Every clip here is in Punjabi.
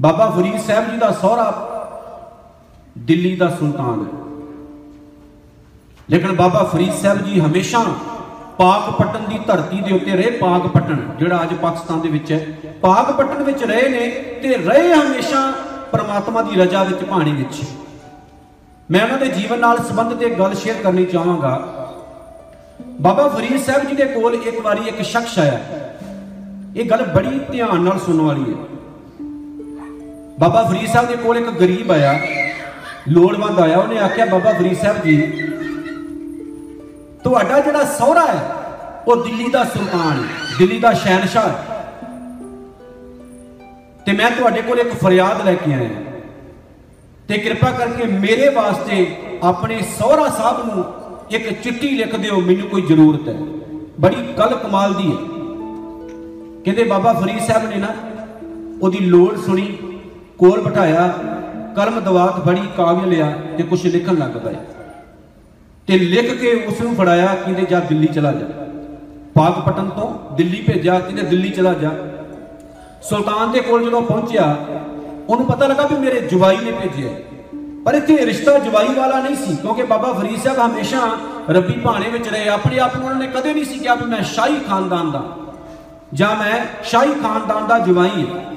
ਬਾਬਾ ਫਰੀਦ ਸਾਹਿਬ ਜੀ ਦਾ ਸਹੁਰਾ ਦਿੱਲੀ ਦਾ ਸੁਲਤਾਨ ਹੈ। ਲੇਕਿਨ ਬਾਬਾ ਫਰੀਦ ਸਾਹਿਬ ਜੀ ਹਮੇਸ਼ਾ ਪਾਕਪਟਨ ਦੀ ਧਰਤੀ ਦੇ ਉੱਤੇ ਰਹੇ ਪਾਕਪਟਨ ਜਿਹੜਾ ਅੱਜ ਪਾਕਿਸਤਾਨ ਦੇ ਵਿੱਚ ਹੈ। ਪਾਕਪਟਨ ਵਿੱਚ ਰਹੇ ਨੇ ਤੇ ਰਹੇ ਹਮੇਸ਼ਾ ਪਰਮਾਤਮਾ ਦੀ ਰਜ਼ਾ ਵਿੱਚ, ਪਾਣੀ ਵਿੱਚ। ਮੈਂ ਉਹਨਾਂ ਦੇ ਜੀਵਨ ਨਾਲ ਸੰਬੰਧਿਤ ਇੱਕ ਗੱਲ ਸ਼ੇਅਰ ਕਰਨੀ ਚਾਹਾਂਗਾ। ਬਾਬਾ ਫਰੀਦ ਸਾਹਿਬ ਜੀ ਦੇ ਕੋਲ ਇੱਕ ਵਾਰੀ ਇੱਕ ਸ਼ਖਸ ਆਇਆ। ਇਹ ਗੱਲ ਬੜੀ ਧਿਆਨ ਨਾਲ ਸੁਣਨ ਵਾਲੀ ਹੈ। ਬਾਬਾ ਫਰੀਦ ਸਾਹਿਬ ਦੇ ਕੋਲ ਇੱਕ ਗਰੀਬ ਆਇਆ, ਲੋੜਵੰਦ ਆਇਆ, ਉਹਨੇ ਆਖਿਆ, ਬਾਬਾ ਫਰੀਦ ਸਾਹਿਬ ਜੀ, ਤੁਹਾਡਾ ਜਿਹੜਾ ਸਹੁਰਾ ਹੈ, ਉਹ ਦਿੱਲੀ ਦਾ ਸੁਲਤਾਨ ਹੈ, ਦਿੱਲੀ ਦਾ ਸ਼ਹਿਨशाह ਹੈ। ਤੇ ਮੈਂ ਤੁਹਾਡੇ ਕੋਲ ਇੱਕ ਫਰਿਆਦ ਲੈ ਕੇ ਆਇਆ ਤੇ ਕਿਰਪਾ ਕਰਕੇ ਮੇਰੇ ਵਾਸਤੇ ਆਪਣੇ ਸਹੁਰਾ ਸਾਹਿਬ ਨੂੰ ਇੱਕ ਚਿੱਠੀ ਲਿਖ ਦਿਓ, ਮੈਨੂੰ ਕੋਈ ਜ਼ਰੂਰਤ ਹੈ। ਬੜੀ ਗੱਲ ਕਮਾਲ ਦੀ ਹੈ। ਕਹਿੰਦੇ, ਬਾਬਾ ਫਰੀਦ ਸਾਹਿਬ ਨੇ ਨਾ, ਉਹਦੀ ਲੋੜ ਸੁਣੀ ਕੋਲ ਬਿਠਾਇਆ ਕਲਮ ਦਵਾਤ ਬੜੀ ਕਾਗਜ਼ ਲਿਆ ਤੇ ਕੁਝ ਲਿਖਣ ਲੱਗ ਪਏ ਤੇ ਲਿਖ ਕੇ ਉਸ ਨੂੰ ਫੜਾਇਆ ਕਹਿੰਦੇ ਜਾ ਦਿੱਲੀ ਚਲਾ ਜਾ ਪਾਕਪਟਨ ਤੋਂ ਦਿੱਲੀ ਭੇਜਿਆ ਕਹਿੰਦੇ ਦਿੱਲੀ ਚਲਾ ਜਾ ਸੁਲਤਾਨ ਦੇ ਕੋਲ ਜਦੋਂ ਪਹੁੰਚਿਆ ਉਹਨੂੰ ਪਤਾ ਲੱਗਾ ਵੀ ਮੇਰੇ ਜਵਾਈ ਨੇ ਭੇਜਿਆ ਪਰ ਇੱਥੇ ਰਿਸ਼ਤਾ ਜਵਾਈ ਵਾਲਾ ਨਹੀਂ ਸੀ ਕਿਉਂਕਿ ਬਾਬਾ ਫਰੀਦ ਸਾਹਿਬ ਹਮੇਸ਼ਾ ਰੱਬੀ ਭਾਣੇ ਵਿੱਚ ਰਹੇ ਆਪਣੇ ਆਪ ਨੂੰ ਉਹਨਾਂ ਨੇ ਕਦੇ ਨਹੀਂ ਸੀ ਕਿਹਾ ਵੀ ਮੈਂ ਸ਼ਾਹੀ ਖਾਨਦਾਨ ਦਾ ਜਾਂ ਮੈਂ ਸ਼ਾਹੀ ਖਾਨਦਾਨ ਦਾ ਜਵਾਈ ਹਾਂ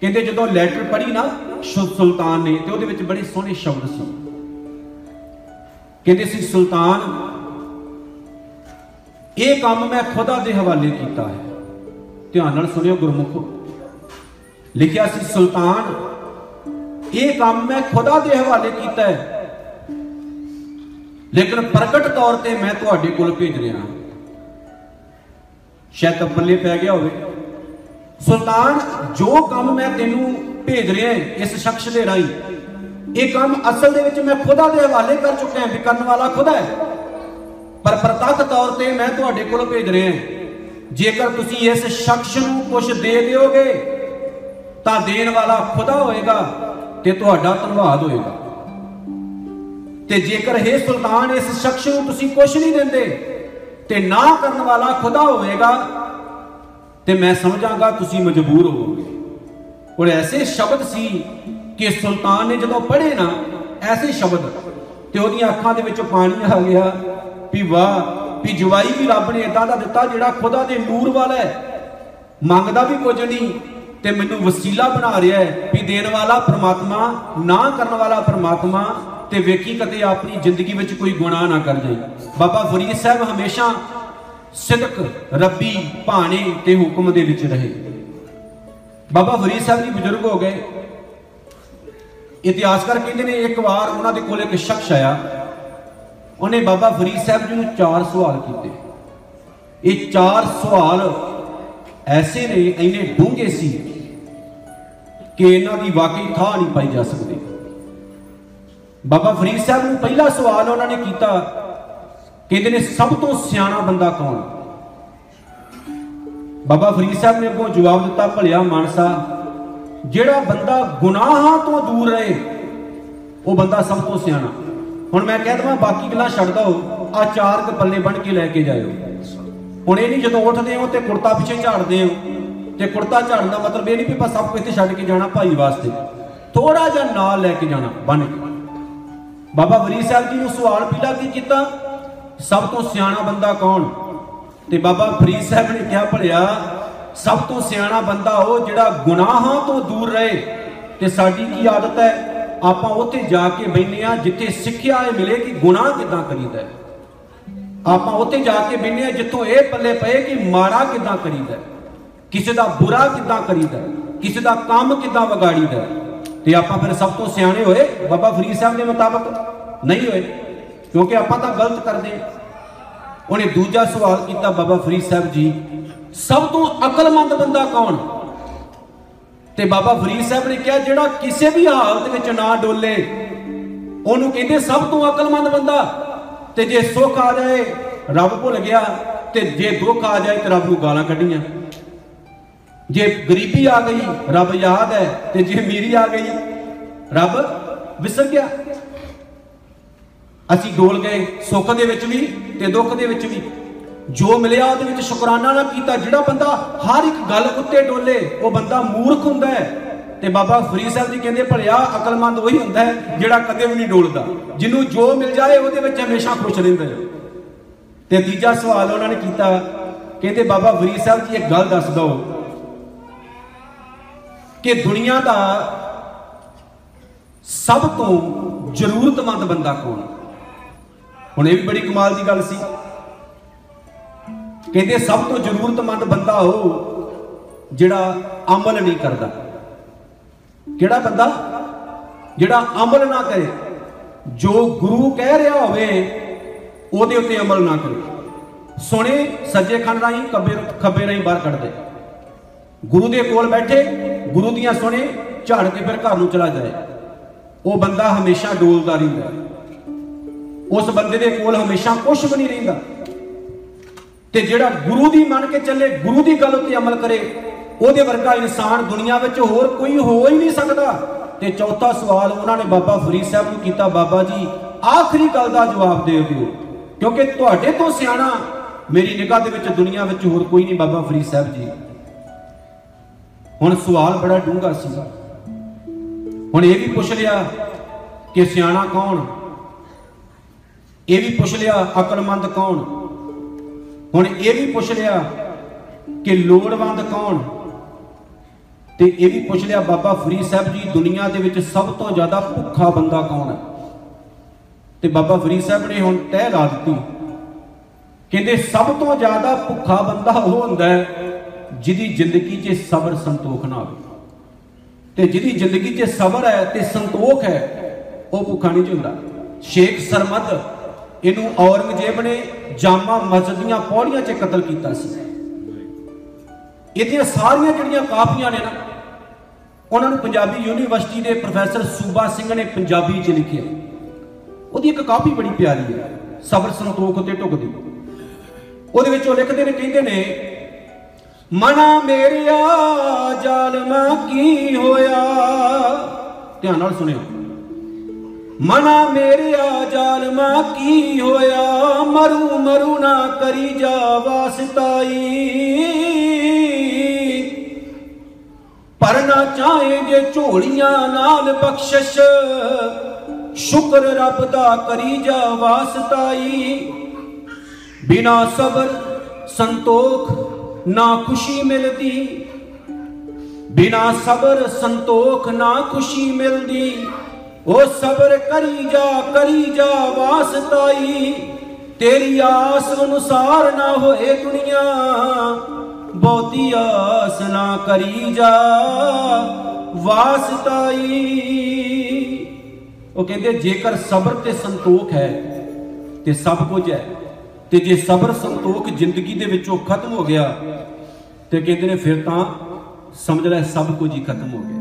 ਕਹਿੰਦੇ ਜਦੋਂ ਲੈਟਰ ਪੜ੍ਹੀ ਨਾ ਸੁਲਤਾਨ ਨੇ, ਤੇ ਉਹਦੇ ਵਿੱਚ ਬੜੇ ਸੋਹਣੇ ਸ਼ਬਦ ਸੀ ਕਹਿੰਦੇ ਸੀ, ਸੁਲਤਾਨ, ਇਹ ਕੰਮ ਮੈਂ ਖੁਦਾ ਦੇ ਹਵਾਲੇ ਕੀਤਾ ਹੈ। ਧਿਆਨ ਨਾਲ ਸੁਣਿਓ ਗੁਰਮੁਖੋ। ਲਿਖਿਆ ਸੀ, ਸੁਲਤਾਨ, ਇਹ ਕੰਮ ਮੈਂ ਖੁਦਾ ਦੇ ਹਵਾਲੇ ਕੀਤਾ ਹੈ। ਲੇਕਿਨ ਪ੍ਰਗਟ ਤੌਰ ਤੇ ਮੈਂ ਤੁਹਾਡੇ ਕੋਲ ਭੇਜ ਰਿਹਾ ਹਾਂ। ਸ਼ਾਇਦ ਪੱਲੇ ਪੈ ਗਿਆ ਹੋਵੇ। ਸੁਲਤਾਨ, ਜੋ ਕੰਮ ਮੈਂ ਤੈਨੂੰ ਭੇਜ ਰਿਹਾ ਇਸ ਸ਼ਖਸ ਦੇ ਰਾਹੀਂ, ਇਹ ਕੰਮ ਅਸਲ ਦੇ ਵਿੱਚ ਮੈਂ ਖੁਦਾ ਦੇ ਹਵਾਲੇ ਕਰ ਚੁੱਕਾ ਹਾਂ ਵੀ ਕਰਨ ਵਾਲਾ ਖੁਦਾ ਹੈ। ਪਰ ਪ੍ਰਤੱਖ ਤੌਰ ਤੇ ਮੈਂ ਤੁਹਾਡੇ ਕੋਲ ਭੇਜ ਰਿਹਾ ਜੇਕਰ ਤੁਸੀਂ ਇਸ ਸ਼ਖਸ ਨੂੰ ਕੁਝ ਦੇ ਦਿਓਗੇ, ਤਾਂ ਦੇਣ ਵਾਲਾ ਖੁਦਾ ਹੋਏਗਾ ਤੇ ਤੁਹਾਡਾ ਧੰਨਵਾਦ ਹੋਏਗਾ। ਤੇ ਜੇਕਰ ਇਹ ਸੁਲਤਾਨ, ਇਸ ਸ਼ਖਸ ਨੂੰ ਤੁਸੀਂ ਕੁਝ ਨਹੀਂ ਦਿੰਦੇ, ਤੇ ਨਾ ਕਰਨ ਵਾਲਾ ਖੁਦਾ ਹੋਵੇਗਾ ਤੇ ਮੈਂ ਸਮਝਾਂਗਾ ਤੁਸੀਂ ਮਜਬੂਰ ਹੋਵੋਗੇ। ਔਰ ਐਸੇ ਸ਼ਬਦ ਸੀ ਕਿ ਸੁਲਤਾਨ ਨੇ ਜਦੋਂ ਪੜ੍ਹੇ ਨਾ, ਐਸੇ ਸ਼ਬਦ, ਤੇ ਉਹਦੀਆਂ ਅੱਖਾਂ ਦੇ ਵਿੱਚੋਂ ਪਾਣੀ ਆ ਗਿਆ ਵੀ ਵਾਹ, ਵੀ ਜਵਾਈ ਵੀ ਰੱਬ ਨੇ ਇਦਾਂ ਦਾ ਦਿੱਤਾ ਜਿਹੜਾ ਖੁਦਾ ਦੇ ਨੂਰ ਵਾਲਾ ਹੈ। ਮੰਗਦਾ ਵੀ ਕੁਝ ਨਹੀਂ ਤੇ ਮੈਨੂੰ ਵਸੀਲਾ ਬਣਾ ਰਿਹਾ ਹੈ ਵੀ ਦੇਣ ਵਾਲਾ ਪ੍ਰਮਾਤਮਾ, ਨਾ ਕਰਨ ਵਾਲਾ ਪ੍ਰਮਾਤਮਾ ਤੇ ਵੇਖੀ ਕਦੇ ਆਪਣੀ ਜ਼ਿੰਦਗੀ ਵਿੱਚ ਕੋਈ ਗੁਨਾਹ ਨਾ ਕਰ ਜਾਏ। ਬਾਬਾ ਫਰੀਦ ਸਾਹਿਬ ਹਮੇਸ਼ਾ ਸਿਦਕ ਰੱਬੀ ਭਾਣੇ ਤੇ ਹੁਕਮ ਦੇ ਵਿੱਚ ਰਹੇ। ਬਾਬਾ ਫਰੀਦ ਸਾਹਿਬ ਜੀ ਬਜ਼ੁਰਗ ਹੋ ਗਏ। ਇਤਿਹਾਸਕਾਰ ਕਹਿੰਦੇ ਨੇ, ਇੱਕ ਵਾਰ ਉਹਨਾਂ ਦੇ ਕੋਲ ਇੱਕ ਸ਼ਖਸ ਆਇਆ। ਉਹਨੇ ਬਾਬਾ ਫਰੀਦ ਸਾਹਿਬ ਜੀ ਨੂੰ ਚਾਰ ਸਵਾਲ ਕੀਤੇ। ਇਹ ਚਾਰ ਸਵਾਲ ਐਸੇ ਨੇ, ਇੰਨੇ ਡੂੰਘੇ ਸੀ ਕਿ ਇਹਨਾਂ ਦੀ ਵਾਕਈ ਥਾਂ ਨਹੀਂ ਪਾਈ ਜਾ ਸਕਦੀ। ਬਾਬਾ ਫਰੀਦ ਸਾਹਿਬ ਨੂੰ ਪਹਿਲਾ ਸਵਾਲ ਉਹਨਾਂ ਨੇ ਕੀਤਾ ਕਹਿੰਦੇ ਨੇ ਸਭ ਤੋਂ ਸਿਆਣਾ ਬੰਦਾ ਕੌਣ? ਬਾਬਾ ਫਰੀਦ ਸਾਹਿਬ ਨੇ ਅੱਗੋਂ ਜਵਾਬ ਦਿੱਤਾ, ਭਲਿਆ ਮਾਨਸਾ, ਜਿਹੜਾ ਬੰਦਾ ਗੁਨਾਹਾਂ ਤੋਂ ਦੂਰ ਰਹੇ, ਉਹ ਬੰਦਾ ਸਭ ਤੋਂ ਸਿਆਣਾ। ਹੁਣ ਮੈਂ ਕਹਿ ਦਵਾਂ, ਬਾਕੀ ਗੱਲਾਂ ਛੱਡ ਦੋ ਆ ਚਾਰ ਕ ਪੱਲੇ ਬਣ ਕੇ ਲੈ ਕੇ ਜਾਇਓ। ਹੁਣ ਇਹ ਨਹੀਂ ਜਦੋਂ ਉੱਠਦੇ ਹੋ ਤੇ ਕੁੜਤਾ ਪਿੱਛੇ ਝਾੜਦੇ ਹੋ, ਤੇ ਕੁੜਤਾ ਝਾੜਨ ਦਾ ਮਤਲਬ ਇਹ ਨਹੀਂ ਵੀ ਬਸ ਸਭ ਕੁਝ ਇੱਥੇ ਛੱਡ ਕੇ ਜਾਣਾ ਭਾਈ ਵਾਸਤੇ। ਥੋੜਾ ਜਿਹਾ ਨਾਲ ਲੈ ਕੇ ਜਾਣਾ ਬਣ ਕੇ। ਬਾਬਾ ਫਰੀਦ ਸਾਹਿਬ ਜੀ ਨੂੰ ਸਵਾਲ ਪੀਲਾ ਕੀ ਕੀਤਾ? ਸਭ ਤੋਂ ਸਿਆਣਾ ਬੰਦਾ ਕੌਣ? ਤੇ ਬਾਬਾ ਫਰੀਦ ਸਾਹਿਬ ਨੇ ਕਿਹਾ, ਭਲਿਆ, ਸਭ ਤੋਂ ਸਿਆਣਾ ਬੰਦਾ ਉਹ ਜਿਹੜਾ ਗੁਨਾਹਾਂ ਤੋਂ ਦੂਰ ਰਹੇ। ਤੇ ਸਾਡੀ ਕੀ ਆਦਤ ਹੈ? ਆਪਾਂ ਉੱਥੇ ਜਾ ਕੇ ਬੈਠਨੇ ਆ ਜਿੱਥੇ ਸਿੱਖਿਆ ਇਹ ਮਿਲੇ ਕਿ ਗੁਨਾਹ ਕਿਦਾਂ ਕਰੀਦਾ ਆਪਾਂ ਉੱਥੇ ਜਾ ਕੇ ਬੈਠਨੇ ਆ ਜਿੱਥੋਂ ਇਹ ਪੱਲੇ ਪਏ ਕਿ ਮਾੜਾ ਕਿਦਾਂ ਕਰੀਦਾ ਕਿਸੇ ਦਾ ਬੁਰਾ ਕਿਦਾਂ ਕਰੀਦਾ ਕਿਸੇ ਦਾ ਕੰਮ ਕਿਦਾਂ ਵਿਗਾੜੀਦਾ ਤੇ ਆਪਾਂ ਫਿਰ ਸਭ ਤੋਂ ਸਿਆਣੇ ਹੋਏ, ਬਾਬਾ ਫਰੀਦ ਸਾਹਿਬ ਦੇ ਮੁਤਾਬਕ ਨਹੀਂ ਹੋਏ। ਕਿਉਂਕਿ ਆਪਾਂ ਤਾਂ ਗਲਤ ਕਰਦੇ ਉਹਨੇ ਦੂਜਾ ਸਵਾਲ ਕੀਤਾ ਬਾਬਾ ਫਰੀਦ ਸਾਹਿਬ ਜੀ, ਸਭ ਤੋਂ ਅਕਲਮੰਦ ਬੰਦਾ ਕੌਣ? ਤੇ ਬਾਬਾ ਫਰੀਦ ਸਾਹਿਬ ਨੇ ਕਿਹਾ, ਜਿਹੜਾ ਕਿਸੇ ਵੀ ਹਾਲਤ ਵਿੱਚ ਨਾ ਡੋਲੇ, ਉਹਨੂੰ ਕਹਿੰਦੇ ਸਭ ਤੋਂ ਅਕਲਮੰਦ ਬੰਦਾ। ਤੇ ਜੇ ਸੁੱਖ ਆ ਜਾਏ, ਰੱਬ ਭੁੱਲ ਗਿਆ, ਤੇ ਜੇ ਦੁੱਖ ਆ ਜਾਏ, ਤੇ ਰੱਬ ਨੂੰ ਗਾਲਾਂ ਕੱਢੀਆਂ। ਜੇ ਗਰੀਬੀ ਆ ਗਈ, ਰੱਬ ਯਾਦ ਹੈ, ਤੇ ਜੇ ਅਮੀਰੀ ਆ ਗਈ, ਰੱਬ ਵਿਸਰ ਗਿਆ। ਅਸੀਂ ਡੋਲ ਗਏ, ਸੁੱਖ ਦੇ ਵਿੱਚ ਵੀ ਤੇ ਦੁੱਖ ਦੇ ਵਿੱਚ ਵੀ। ਜੋ ਮਿਲਿਆ ਉਹਦੇ ਵਿੱਚ ਸ਼ੁਕਰਾਨਾ ਨਾ ਕੀਤਾ, ਜਿਹੜਾ ਬੰਦਾ ਹਰ ਇੱਕ ਗੱਲ ਉੱਤੇ ਡੋਲੇ, ਉਹ ਬੰਦਾ ਮੂਰਖ ਹੁੰਦਾ ਹੈ। ਤੇ ਬਾਬਾ ਫਰੀਦ ਸਾਹਿਬ ਜੀ ਕਹਿੰਦੇ, ਭਲਿਆ ਅਕਲਮੰਦ ਉਹੀ ਹੁੰਦਾ ਹੈ ਜਿਹੜਾ ਕਦੇ ਵੀ ਨਹੀਂ ਡੋਲਦਾ। ਜਿਹਨੂੰ ਜੋ ਮਿਲ ਜਾਏ, ਉਹਦੇ ਵਿੱਚ ਹਮੇਸ਼ਾ ਖੁਸ਼ ਰਹਿੰਦਾ ਹੈ। ਤੇ ਤੀਜਾ ਸਵਾਲ ਉਹਨਾਂ ਨੇ ਕੀਤਾ, ਕਹਿੰਦੇ ਬਾਬਾ ਫਰੀਦ ਸਾਹਿਬ ਜੀ, ਇੱਕ ਗੱਲ ਦੱਸ ਦਿਓ ਕਿ ਦੁਨੀਆ ਦਾ ਸਭ ਤੋਂ ਜ਼ਰੂਰਤਮੰਦ ਬੰਦਾ ਕੌਣ ਹੁਣ ਇਹ ਵੀ ਬੜੀ ਕਮਾਲ ਦੀ ਗੱਲ ਸੀ। ਕਹਿੰਦੇ ਸਭ ਤੋਂ ਜ਼ਰੂਰਤਮੰਦ ਬੰਦਾ ਉਹ ਜਿਹੜਾ ਅਮਲ ਨਹੀਂ ਕਰਦਾ। ਕਿਹੜਾ ਬੰਦਾ? ਜਿਹੜਾ ਅਮਲ ਨਾ ਕਰੇ। ਜੋ ਗੁਰੂ ਕਹਿ ਰਿਹਾ ਹੋਵੇ, ਉਹਦੇ ਉੱਤੇ ਅਮਲ ਨਾ ਕਰੇ। ਸੁਣੇ, ਸੱਜੇ ਕੰਨ ਰਾਹੀਂ, ਖੱਬੇ ਖੱਬੇ ਰਾਹੀਂ ਬਾਹਰ ਕੱਢ ਦੇ ਗੁਰੂ ਦੇ ਕੋਲ ਬੈਠੇ, ਗੁਰੂ ਦੀਆਂ ਸੁਣੇ, ਝਾੜ ਕੇ ਫਿਰ ਘਰ ਨੂੰ ਚਲਾ ਜਾਏ। ਉਹ ਬੰਦਾ ਹਮੇਸ਼ਾ ਡੋਲਦਾ ਰਹਿੰਦਾ ਉਸ ਬੰਦੇ ਦੇ ਕੋਲ ਹਮੇਸ਼ਾ ਕੁਝ ਵੀ ਨਹੀਂ ਰਹਿੰਦਾ। ਤੇ ਜਿਹੜਾ ਗੁਰੂ ਦੀ ਮੰਨ ਕੇ ਚੱਲੇ, ਗੁਰੂ ਦੀ ਗੱਲ ਉੱਤੇ ਅਮਲ ਕਰੇ, ਉਹਦੇ ਵਰਗਾ ਇਨਸਾਨ ਦੁਨੀਆ ਵਿੱਚ ਹੋਰ ਕੋਈ ਹੋ ਹੀ ਨਹੀਂ ਸਕਦਾ। ਤੇ ਚੌਥਾ ਸਵਾਲ ਉਹਨਾਂ ਨੇ ਬਾਬਾ ਫਰੀਦ ਸਾਹਿਬ ਨੂੰ ਕੀਤਾ, ਬਾਬਾ ਜੀ, ਆਖਰੀ ਗੱਲ ਦਾ ਜਵਾਬ ਦੇ ਦਿਓ। ਕਿਉਂਕਿ ਤੁਹਾਡੇ ਤੋਂ ਸਿਆਣਾ ਮੇਰੀ ਨਿਗਾਹ ਦੇ ਵਿੱਚ ਦੁਨੀਆ ਵਿੱਚ ਹੋਰ ਕੋਈ ਨਹੀਂ ਬਾਬਾ ਫਰੀਦ ਸਾਹਿਬ ਜੀ। ਹੁਣ ਸਵਾਲ ਬੜਾ ਡੂੰਘਾ ਸੀ। ਹੁਣ ਇਹ ਵੀ ਪੁੱਛ ਲਿਆ ਕਿ ਸਿਆਣਾ ਕੌਣ? ਇਹ ਵੀ ਪੁੱਛ ਲਿਆ ਅਕਲਮੰਦ ਕੌਣ? ਹੁਣ ਇਹ ਵੀ ਪੁੱਛ ਲਿਆ ਕਿ ਲੋੜਵੰਦ ਕੌਣ? ਤੇ ਇਹ ਵੀ ਪੁੱਛ ਲਿਆ ਬਾਬਾ ਫਰੀਦ ਸਾਹਿਬ ਜੀ, ਦੁਨੀਆ ਦੇ ਵਿੱਚ ਸਭ ਤੋਂ ਜ਼ਿਆਦਾ ਭੁੱਖਾ ਬੰਦਾ ਕੌਣ ਹੈ? ਤੇ ਬਾਬਾ ਫਰੀਦ ਸਾਹਿਬ ਨੇ ਹੁਣ ਤੈਅ ਲਾ ਦਿੱਤੀ। ਕਹਿੰਦੇ ਸਭ ਤੋਂ ਜ਼ਿਆਦਾ ਭੁੱਖਾ ਬੰਦਾ ਉਹ ਹੁੰਦਾ ਹੈ ਜਿਹਦੀ ਜ਼ਿੰਦਗੀ 'ਚ ਸਬਰ ਸੰਤੋਖ ਨਾ ਹੋਵੇ। ਤੇ ਜਿਹਦੀ ਜ਼ਿੰਦਗੀ 'ਚ ਸਬਰ ਹੈ ਤੇ ਸੰਤੋਖ ਹੈ, ਉਹ ਭੁੱਖਾ ਨਹੀਂ ਹੁੰਦਾ। ਸ਼ੇਖ ਸਰਮਦ ਇਹਨੂੰ ਔਰੰਗਜ਼ੇਬ ਨੇ ਜਾਮਾ ਮਸਜਿਦ ਦੀਆਂ ਪੌੜੀਆਂ 'ਚ ਕਤਲ ਕੀਤਾ ਸੀ। ਇਹਦੀਆਂ ਸਾਰੀਆਂ ਜਿਹੜੀਆਂ ਕਾਪੀਆਂ ਨੇ ਨਾ, ਉਹਨਾਂ ਨੂੰ ਪੰਜਾਬੀ ਯੂਨੀਵਰਸਿਟੀ ਦੇ ਪ੍ਰੋਫੈਸਰ ਸੂਬਾ ਸਿੰਘ ਨੇ ਪੰਜਾਬੀ 'ਚ ਲਿਖਿਆ। ਉਹਦੀ ਇੱਕ ਕਾਪੀ ਬੜੀ ਪਿਆਰੀ ਹੈ, ਸਬਰ ਸੰਤੋਖ ਤੇ ਢੁਕਦੀ ਉਹਦੇ ਵਿੱਚ ਉਹ ਲਿਖਦੇ ਨੇ, ਕਹਿੰਦੇ ਨੇ, ਮਨਾ ਮੇਰਿਆ, ਜ਼ਾਲਮਾ ਕੀ ਹੋਇਆ? ਧਿਆਨ ਨਾਲ ਸੁਣਿਓ। ਮਨਾ ਮੇਰਿਆ ਜ਼ਾਲਮਾ ਕੀ ਹੋਇਆ? ਮਰੂ ਮਰੂ ਨਾ ਕਰੀ ਜਾ ਵਾਸਤਾਈ। ਪਰਨਾ ਚਾਹੇ ਜੇ ਝੋਲੀਆਂ ਨਾਲ ਬਖਸ਼ਿਸ਼, ਸ਼ੁਕਰ ਰੱਬ ਦਾ ਕਰੀ ਜਾ ਵਾਸਤਾਈ। ਬਿਨਾ ਸਬਰ, ਸੰਤੋਖ, ਨਾ ਖੁਸ਼ੀ ਮਿਲਦੀ। ਬਿਨਾ ਸਬਰ, ਸੰਤੋਖ, ਨਾ ਖੁਸ਼ੀ ਮਿਲਦੀ। ਉਹ ਸਬਰ ਕਰੀ ਜਾ ਕਰੀ ਜਾ ਵਾਸਤਾਈ। ਤੇਰੀ ਆਸ ਅਨੁਸਾਰ ਨਾ ਹੋਏ ਦੁਨੀਆ। ਬਹੁਤੀ ਆਸ ਨਾ ਕਰੀ ਜਾ ਵਾਸਤਾਈ। ਉਹ ਕਹਿੰਦੇ, ਜੇਕਰ ਸਬਰ ਤੇ ਸੰਤੋਖ ਹੈ, ਤੇ ਸਭ ਕੁਝ ਹੈ, ਤੇ ਜੇ ਸਬਰ ਸੰਤੋਖ ਜ਼ਿੰਦਗੀ ਦੇ ਵਿੱਚੋਂ ਖਤਮ ਹੋ ਗਿਆ, ਤੇ ਕਹਿੰਦੇ ਨੇ ਫਿਰ ਤਾਂ ਸਮਝ ਲੈ ਸਭ ਕੁਝ ਹੀ ਖਤਮ ਹੋ ਗਿਆ।